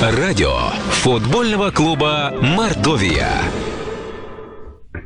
Радио футбольного клуба «Мордовия».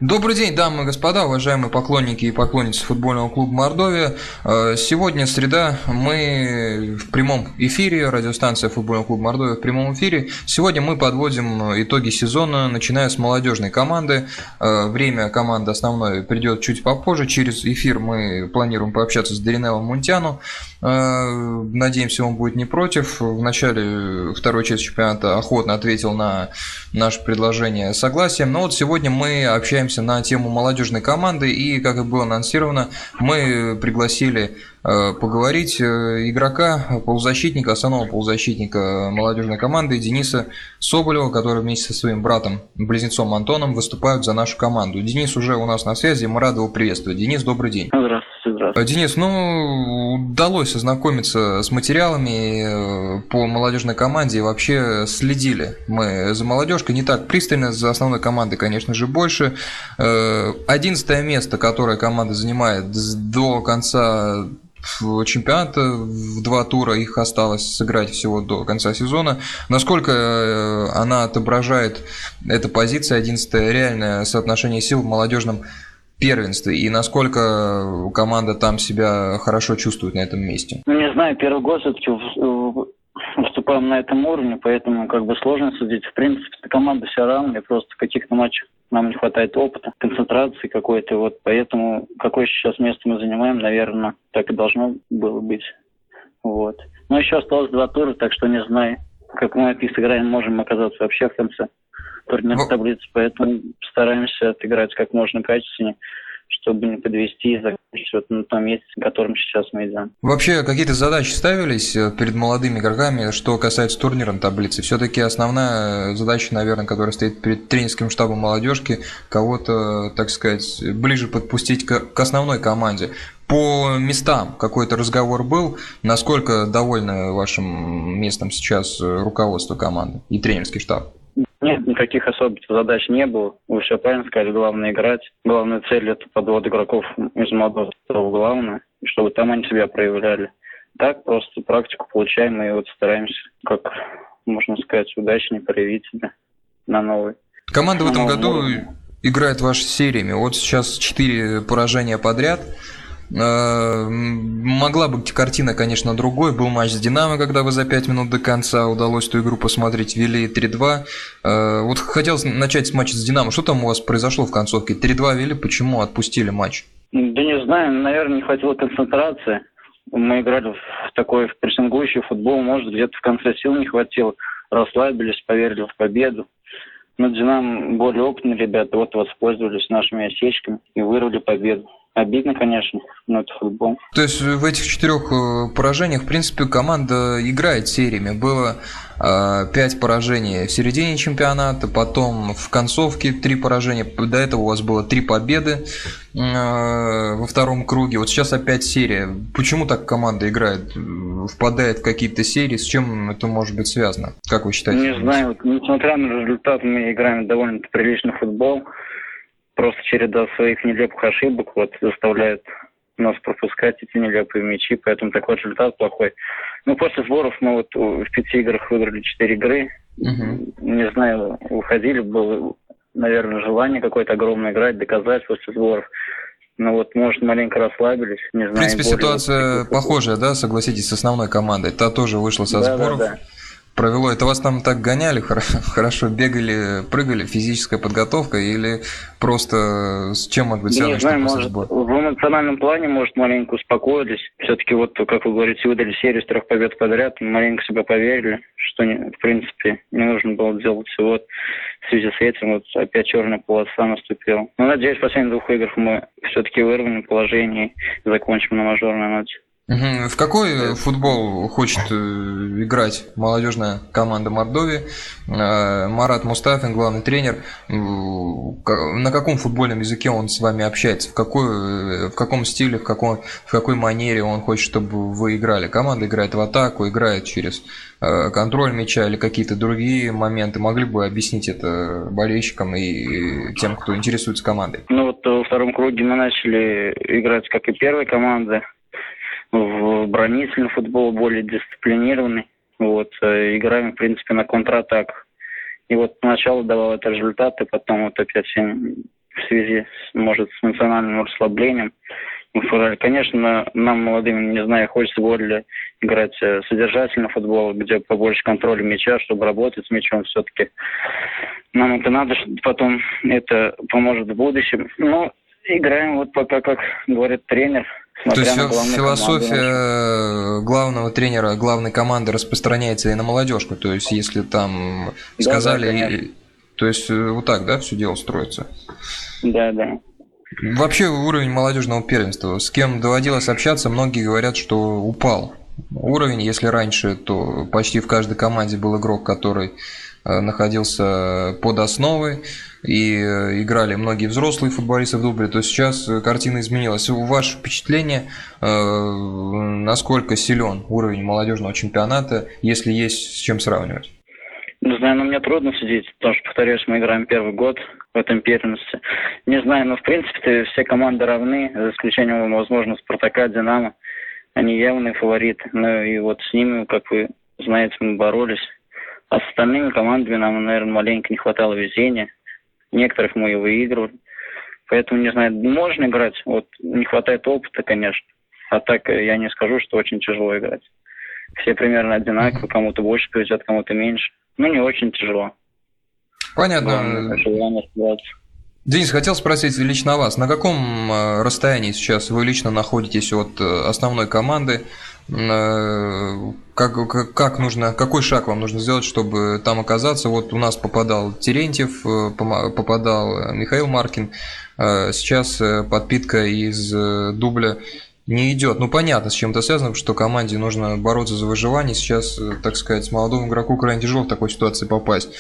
Добрый день, дамы и господа, уважаемые поклонники и поклонницы футбольного клуба «Мордовия». Э, сегодня среда, мы в прямом эфире, радиостанция футбольного клуба «Мордовия» в прямом эфире. Сегодня мы подводим итоги сезона, начиная с молодежной команды. Э, время команды основной придет чуть попозже. Через эфир мы планируем пообщаться с Даринелом Мунтяну. Э, надеемся, он будет не против. В начале второй части чемпионата охотно ответил на наше предложение согласием. Но вот сегодня мы общаемся на тему молодежной команды. И, как и было анонсировано, мы пригласили э, поговорить э, игрока, полузащитника, основного полузащитника молодежной команды Дениса Соболева, который вместе со своим братом, близнецом Антоном выступают за нашу команду. Денис уже у нас на связи, мы рады его приветствовать. Денис, добрый день. Здравствуйте. Здравствуйте. Денис, ну, удалось ознакомиться с материалами э, по молодежной команде и вообще следили мы за молодежкой не так пристально, за основной командой, конечно же, больше. Э, одиннадцатое место, которое команда занимает до конца чемпионата в два тура, их осталось сыграть всего до конца сезона. Насколько э, она отображает эта позиция 11 реальное соотношение сил в молодежном первенстве и насколько команда там себя хорошо чувствует на этом месте? Ну, не знаю, первый год все-таки выступаем на этом уровне, поэтому как бы сложно судить. В принципе, команда вся равная, просто в каких-то матчах нам не хватает опыта, концентрации какой-то, вот поэтому какое сейчас место мы занимаем, наверное, так и должно было быть. Вот. Но еще осталось два тура, так что не знаю, как мы их сыграем, можем оказаться вообще в конце турнирной ну, таблицы, поэтому стараемся отыграть как можно качественнее чтобы не подвести и закончить вот на том месте, на котором сейчас мы идем. Вообще какие-то задачи ставились э, перед молодыми игроками, что касается турнирной таблицы? Все-таки основная задача, наверное, которая стоит перед тренерским штабом молодежки, кого-то, так сказать, ближе подпустить к, к основной команде. По местам какой-то разговор был. Насколько довольны вашим местом сейчас руководство команды и тренерский штаб? Нет, никаких особых задач не было. Вы все правильно сказали, главное играть. Главная цель это подвод игроков из молодого главное, чтобы там они себя проявляли. Так, просто практику получаем и вот стараемся, как можно сказать, удачнее проявить себя на новый. Команда в этом году играет ваши сериями. Вот сейчас четыре поражения подряд. Э, могла быть картина, конечно, другой. Был матч с Динамо, когда вы за 5 минут до конца удалось эту игру посмотреть, вели 3-2. Э, вот хотел начать с матча с Динамо. Что там у вас произошло в концовке? 3-2 вели, почему отпустили матч? Да не знаю, наверное, не хватило концентрации. Мы играли в такой в прессингующий футбол, может, где-то в конце сил не хватило. Расслабились, поверили в победу. Но Динамо более опытные ребята, вот воспользовались нашими осечками и вырвали победу. Обидно, конечно, но это футбол. То есть в этих четырех э, поражениях, в принципе, команда играет сериями. Было э, пять поражений в середине чемпионата, потом в концовке три поражения. До этого у вас было три победы э, во втором круге. Вот сейчас опять серия. Почему так команда играет? Впадает в какие-то серии? С чем это может быть связано? Как вы считаете? Не знаю. Вот, несмотря на результат, мы играем довольно приличный футбол просто череда своих нелепых ошибок вот заставляет нас пропускать эти нелепые мячи, поэтому такой результат плохой. Ну, после сборов мы вот в пяти играх выиграли четыре игры. Угу. Не знаю, выходили, было, наверное, желание какое-то огромное играть, доказать после сборов. Ну вот, может, маленько расслабились, не знаю. В принципе, ситуация похожая, да, согласитесь, с основной командой. Та тоже вышла со да, сборов. Да, да провело? Это вас там так гоняли, хорошо бегали, прыгали, физическая подготовка или просто с чем может быть связано? Не знаю, может, сбор? в эмоциональном плане, может, маленько успокоились. Все-таки вот, как вы говорите, выдали серию с трех побед подряд, маленько себя поверили, что, в принципе, не нужно было делать. И вот в связи с этим вот опять черная полоса наступила. Но, надеюсь, в последних двух играх мы все-таки вырвем положение и закончим на мажорной ноте. В какой футбол хочет э, играть молодежная команда Мордовии? Э, Марат Мустафин, главный тренер. На каком футбольном языке он с вами общается? В, какой, э, в каком стиле, в, каком, в какой манере он хочет, чтобы вы играли? Команда играет в атаку, играет через контроль мяча или какие-то другие моменты. Могли бы объяснить это болельщикам и тем, кто интересуется командой? Ну вот во втором круге мы начали играть как и первая команда в оборонительный футбол более дисциплинированный. Вот, э, играем, в принципе, на контратаках. И вот сначала давал это результаты, потом вот опять в связи, с, может, с национальным расслаблением мы Конечно, нам, молодым, не знаю, хочется более играть э, содержательно футбол, где побольше контроля мяча, чтобы работать с мячом все-таки. Нам это надо, потом это поможет в будущем. Но играем вот пока, как говорит тренер, то есть философия команды. Э, главного тренера, главной команды распространяется и на молодежку. То есть, если там да, сказали, да, то есть э, вот так, да, все дело строится. Да, да. Вообще уровень молодежного первенства. С кем доводилось общаться, многие говорят, что упал уровень. Если раньше, то почти в каждой команде был игрок, который находился под основой и э, играли многие взрослые футболисты в дубле, то сейчас картина изменилась. Ваше впечатление, э, насколько силен уровень молодежного чемпионата, если есть с чем сравнивать? Не знаю, но мне трудно судить, потому что, повторюсь, мы играем первый год в этом первенстве. Не знаю, но в принципе все команды равны, за исключением, возможно, Спартака, Динамо. Они явные фавориты. Ну и вот с ними, как вы знаете, мы боролись. Остальными командами нам, наверное, маленько не хватало везения. Некоторых мы и выигрывали. Поэтому, не знаю, можно играть. Вот не хватает опыта, конечно. А так я не скажу, что очень тяжело играть. Все примерно одинаковые, кому-то больше повезет, кому-то меньше. Ну, не очень тяжело. Понятно. Денис, хотел спросить лично вас, на каком э, расстоянии сейчас вы лично находитесь от э, основной команды? Э, как, как, нужно, какой шаг вам нужно сделать, чтобы там оказаться? Вот у нас попадал Терентьев, попадал Михаил Маркин, сейчас подпитка из дубля не идет. Ну, понятно, с чем это связано, что команде нужно бороться за выживание. Сейчас, э, так сказать, молодому игроку крайне тяжело в такой ситуации попасть.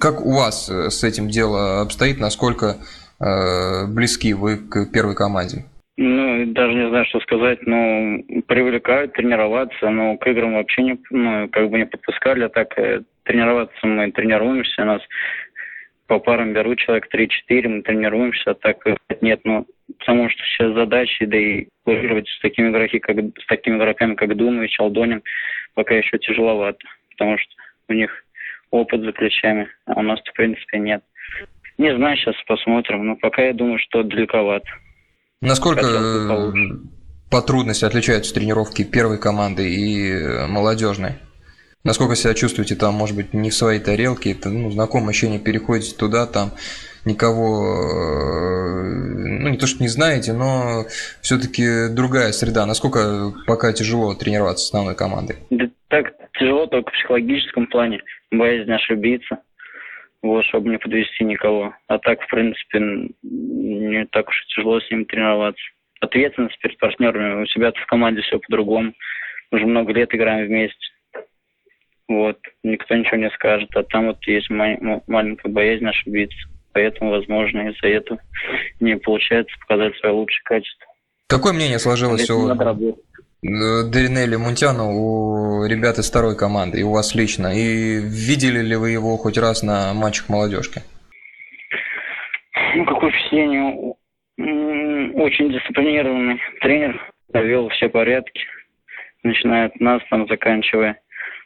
Как у вас э, с этим дело обстоит? Насколько э, близки вы к первой команде? Ну, даже не знаю, что сказать, но привлекают тренироваться, но к играм вообще не, ну, как бы не подпускали, а так э, тренироваться мы тренируемся, нас по парам берут человек 3-4, мы тренируемся, а так нет, ну, потому что сейчас задачи, да и курировать с такими, игроки, как, с такими игроками, как Думович, Алдонин, пока еще тяжеловато, потому что у них опыт за плечами, а у нас, в принципе, нет. Не знаю, сейчас посмотрим, но пока я думаю, что далековато. Насколько по трудности отличаются тренировки первой команды и э, молодежной? Насколько себя чувствуете там, может быть, не в своей тарелке, это ну, знакомое ощущение, переходите туда, там никого, э, ну не то что не знаете, но все-таки другая среда. Насколько пока тяжело тренироваться с основной командой? Да так тяжело только в психологическом плане, боязнь ошибиться, вот, чтобы не подвести никого. А так, в принципе, не так уж и тяжело с ними тренироваться. Ответственность перед партнерами. У себя в команде все по-другому. Уже много лет играем вместе. Вот, никто ничего не скажет. А там вот есть маленькая боязнь ошибиться поэтому, возможно, из-за этого не получается показать свое лучшее качество. Какое мнение сложилось у Деринелли Мунтяна у ребят из второй команды, и у вас лично? И видели ли вы его хоть раз на матчах молодежки? Ну, какое впечатление? Очень дисциплинированный тренер, довел все порядки, начиная от нас, там, заканчивая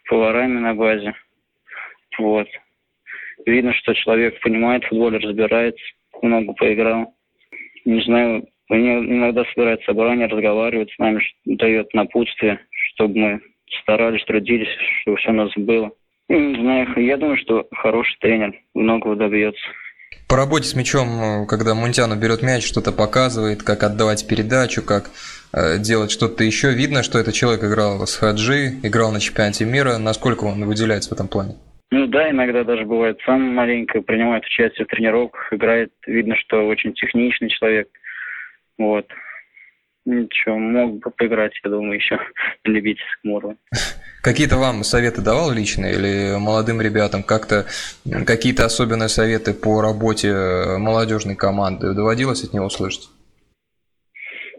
поварами на базе. Вот. Видно, что человек понимает футбол, разбирается, много поиграл. Не знаю, иногда собирает собрание, разговаривает с нами, дает напутствие, чтобы мы старались, трудились, чтобы все у нас было. Не знаю, я думаю, что хороший тренер, многого добьется. По работе с мячом, когда Мунтяну берет мяч, что-то показывает, как отдавать передачу, как э, делать что-то еще, видно, что этот человек играл с Хаджи, играл на чемпионате мира. Насколько он выделяется в этом плане? Ну да, иногда даже бывает сам маленько принимает участие в тренировках, играет. Видно, что очень техничный человек. Вот. Ничего, мог бы поиграть, я думаю, еще на любительском уровне. Какие-то вам советы давал лично или молодым ребятам? Как-то какие-то особенные советы по работе молодежной команды доводилось от него слышать?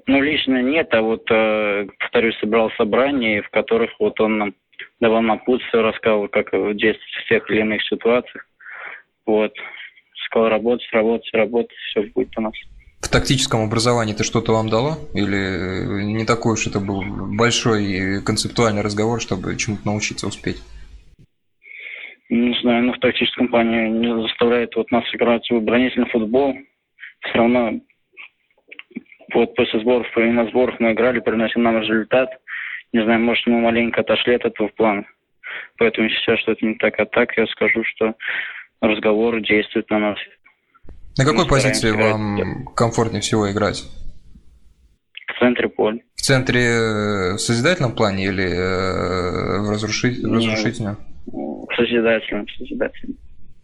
Ну, лично нет, а вот, э, повторюсь, собрал собрание, в которых вот он нам давал напутствие, рассказывал, как действовать в тех или иных ситуациях. Вот. Сказал работать, работать, работать, все будет у нас. В тактическом образовании это что-то вам дало? Или не такой уж это был большой концептуальный разговор, чтобы чему-то научиться успеть? Не знаю, но в тактическом плане не заставляет вот нас играть в оборонительный футбол. Все равно вот после сборов, на сборах мы играли, приносим нам результат. Не знаю, может, мы маленько отошли от этого плана. Поэтому сейчас что-то не так, а так я скажу, что разговоры действуют на нас. На какой мы позиции вам комфортнее всего играть? В центре поля. В центре э, в созидательном плане или э, в разрушительном? В созидательном, в созидательном.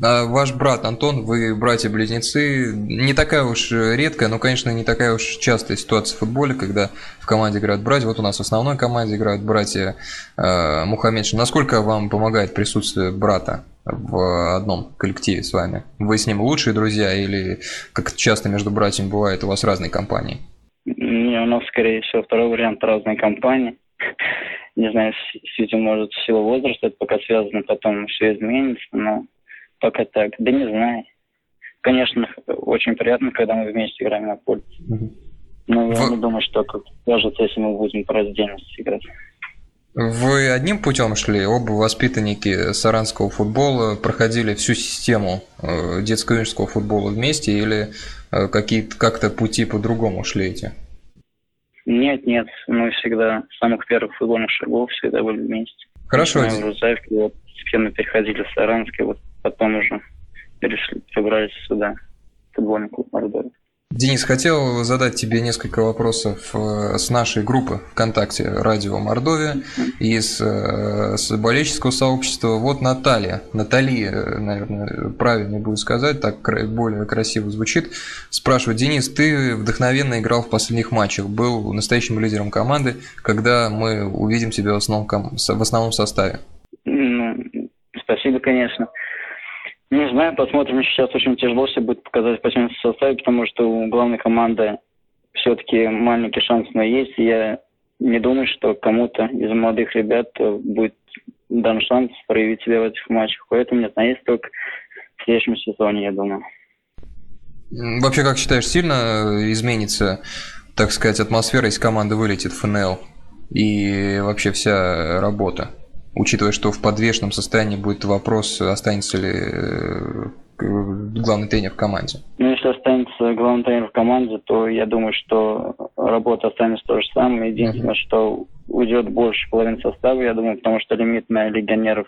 А ваш брат Антон, вы братья-близнецы, не такая уж редкая, но, конечно, не такая уж частая ситуация в футболе, когда в команде играют братья. Вот у нас в основной команде играют братья э, Мухаммедшин. Насколько вам помогает присутствие брата в одном коллективе с вами? Вы с ним лучшие друзья или, как часто между братьями бывает, у вас разные компании? Не, у нас, скорее всего, второй вариант разные компании. Не знаю, с этим может в силу возраста, это пока связано, потом все изменится, но Пока так. Да не знаю. Конечно, очень приятно, когда мы вместе играем на поле. Но я не думаю, что тут сложится, если мы будем по раздельности играть. Вы одним путем шли? Оба воспитанники саранского футбола проходили всю систему э, детско-юношеского футбола вместе или э, какие-то как-то пути по-другому шли эти? Нет, нет, мы всегда с самых первых футбольных шагов всегда были вместе. Хорошо. Мы в Рузаевке вот постепенно переходили в Саранске, вот потом уже перешли, перебрались сюда, в футбольный клуб Мордовия. Денис, хотел задать тебе несколько вопросов э, с нашей группы ВКонтакте «Радио Мордовия» э, с болельческого сообщества. Вот Наталья, Натали, э, наверное, правильно будет сказать, так более красиво звучит, спрашивает, Денис, ты вдохновенно играл в последних матчах, был настоящим лидером команды, когда мы увидим тебя в основном, в основном составе? Ну, спасибо, конечно. Не знаю, посмотрим. Сейчас очень тяжело все будет показать по составе, потому что у главной команды все-таки маленький шанс но есть. Я не думаю, что кому-то из молодых ребят будет дан шанс проявить себя в этих матчах. Поэтому нет, есть только в следующем сезоне, я думаю. Вообще, как считаешь, сильно изменится, так сказать, атмосфера, если команда вылетит в ФНЛ? И вообще вся работа? Учитывая, что в подвешенном состоянии будет вопрос, останется ли э, главный тренер в команде? Ну, если останется главный тренер в команде, то я думаю, что работа останется то же самое. Единственное, mm-hmm. что уйдет больше половины состава, я думаю, потому что лимит на легионеров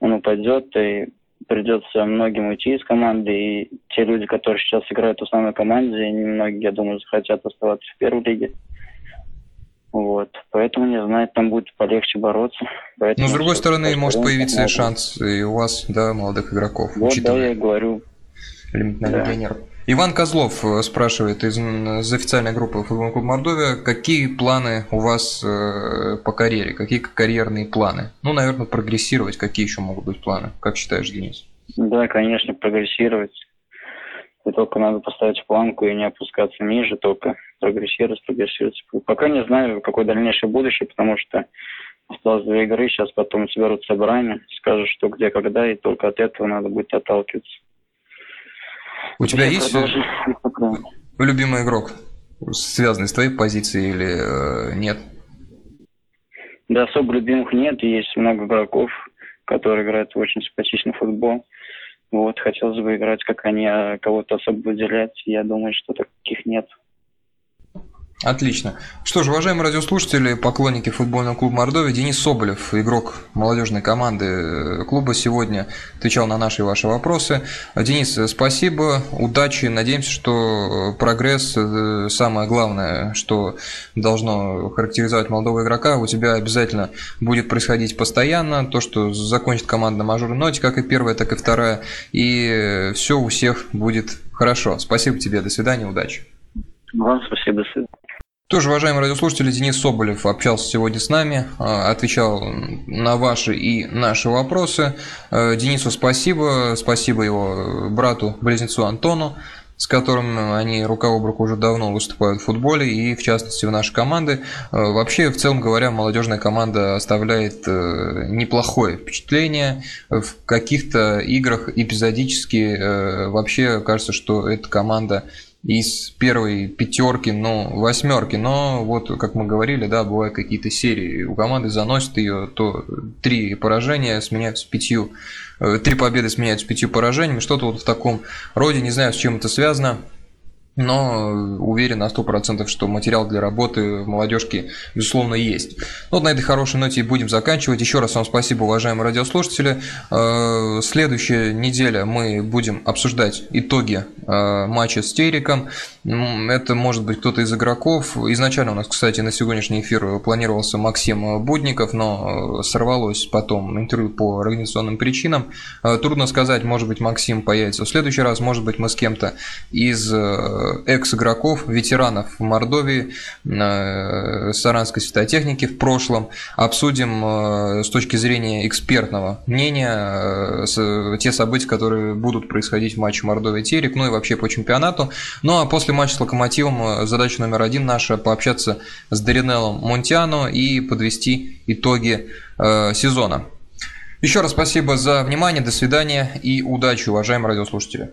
он упадет, и придется многим уйти из команды, и те люди, которые сейчас играют в основной команде, немногие, я думаю, захотят оставаться в первой лиге. Вот. Поэтому, не знаю, там будет полегче бороться. Поэтому Но, с другой стороны, может появиться шанс и у вас, да, молодых игроков. Вот, учитывая... да, я говорю. Лимит на да. легионеров. Иван Козлов э, спрашивает из, из официальной группы Футбольного клуба Мордовия, какие планы у вас э, по карьере, какие карьерные планы? Ну, наверное, прогрессировать, какие еще могут быть планы? Как считаешь, Денис? Да, конечно, прогрессировать. И только надо поставить планку и не опускаться ниже, только прогрессировать, прогрессировать. Пока не знаю, какое дальнейшее будущее, потому что осталось две игры, сейчас потом соберут собрание, скажут, что где, когда, и только от этого надо будет отталкиваться. У тебя Я есть любимый игрок, связанный с твоей позицией или э, нет? Да, особо любимых нет, есть много игроков, которые играют в очень симпатичный футбол. Вот, хотелось бы играть, как они, а кого-то особо выделять. Я думаю, что таких нет. Отлично. Что ж, уважаемые радиослушатели, поклонники футбольного клуба Мордовия, Денис Соболев, игрок молодежной команды э, клуба, сегодня отвечал на наши и ваши вопросы. Денис, спасибо, удачи, надеемся, что прогресс, э, самое главное, что должно характеризовать молодого игрока, у тебя обязательно будет происходить постоянно, то, что закончит команда на мажорной ноте, как и первая, так и вторая, и все у всех будет хорошо. Спасибо тебе, до свидания, удачи. Вам спасибо, до свидания. Тоже, уважаемые радиослушатели, Денис Соболев общался сегодня с нами, а, отвечал на ваши и наши вопросы. Э, Денису спасибо, спасибо его брату-близнецу Антону, с которым они рука об руку уже давно выступают в футболе и, в частности, в нашей команды. Э, вообще, в целом говоря, молодежная команда оставляет э, неплохое впечатление. В каких-то играх эпизодически вообще кажется, что эта команда из первой пятерки, ну, восьмерки, но вот, как мы говорили, да, бывают какие-то серии, у команды заносят ее, то три поражения сменяются пятью, э, три победы сменяются пятью поражениями, что-то вот в таком роде, не знаю, с чем это связано, но уверен на 100%, что материал для работы в молодежке, безусловно, есть. Ну, вот на этой хорошей ноте и будем заканчивать. Еще раз вам спасибо, уважаемые радиослушатели. Э, следующая неделя мы будем обсуждать итоги э, матча с Териком. Это может быть кто-то из игроков. Изначально у нас, кстати, на сегодняшний эфир планировался Максим Будников, но сорвалось потом интервью по организационным причинам. Э, трудно сказать, может быть, Максим появится в следующий раз, может быть, мы с кем-то из экс-игроков, ветеранов в Мордовии, э, Саранской светотехники в прошлом. Обсудим э, с точки зрения экспертного мнения э, те события, которые будут происходить в матче Мордовия-Терек, ну и вообще по чемпионату. Ну а после матча с Локомотивом задача номер один наша пообщаться с Даринеллом Монтиано и подвести итоги сезона. Еще раз спасибо за внимание, до свидания и удачи, уважаемые радиослушатели.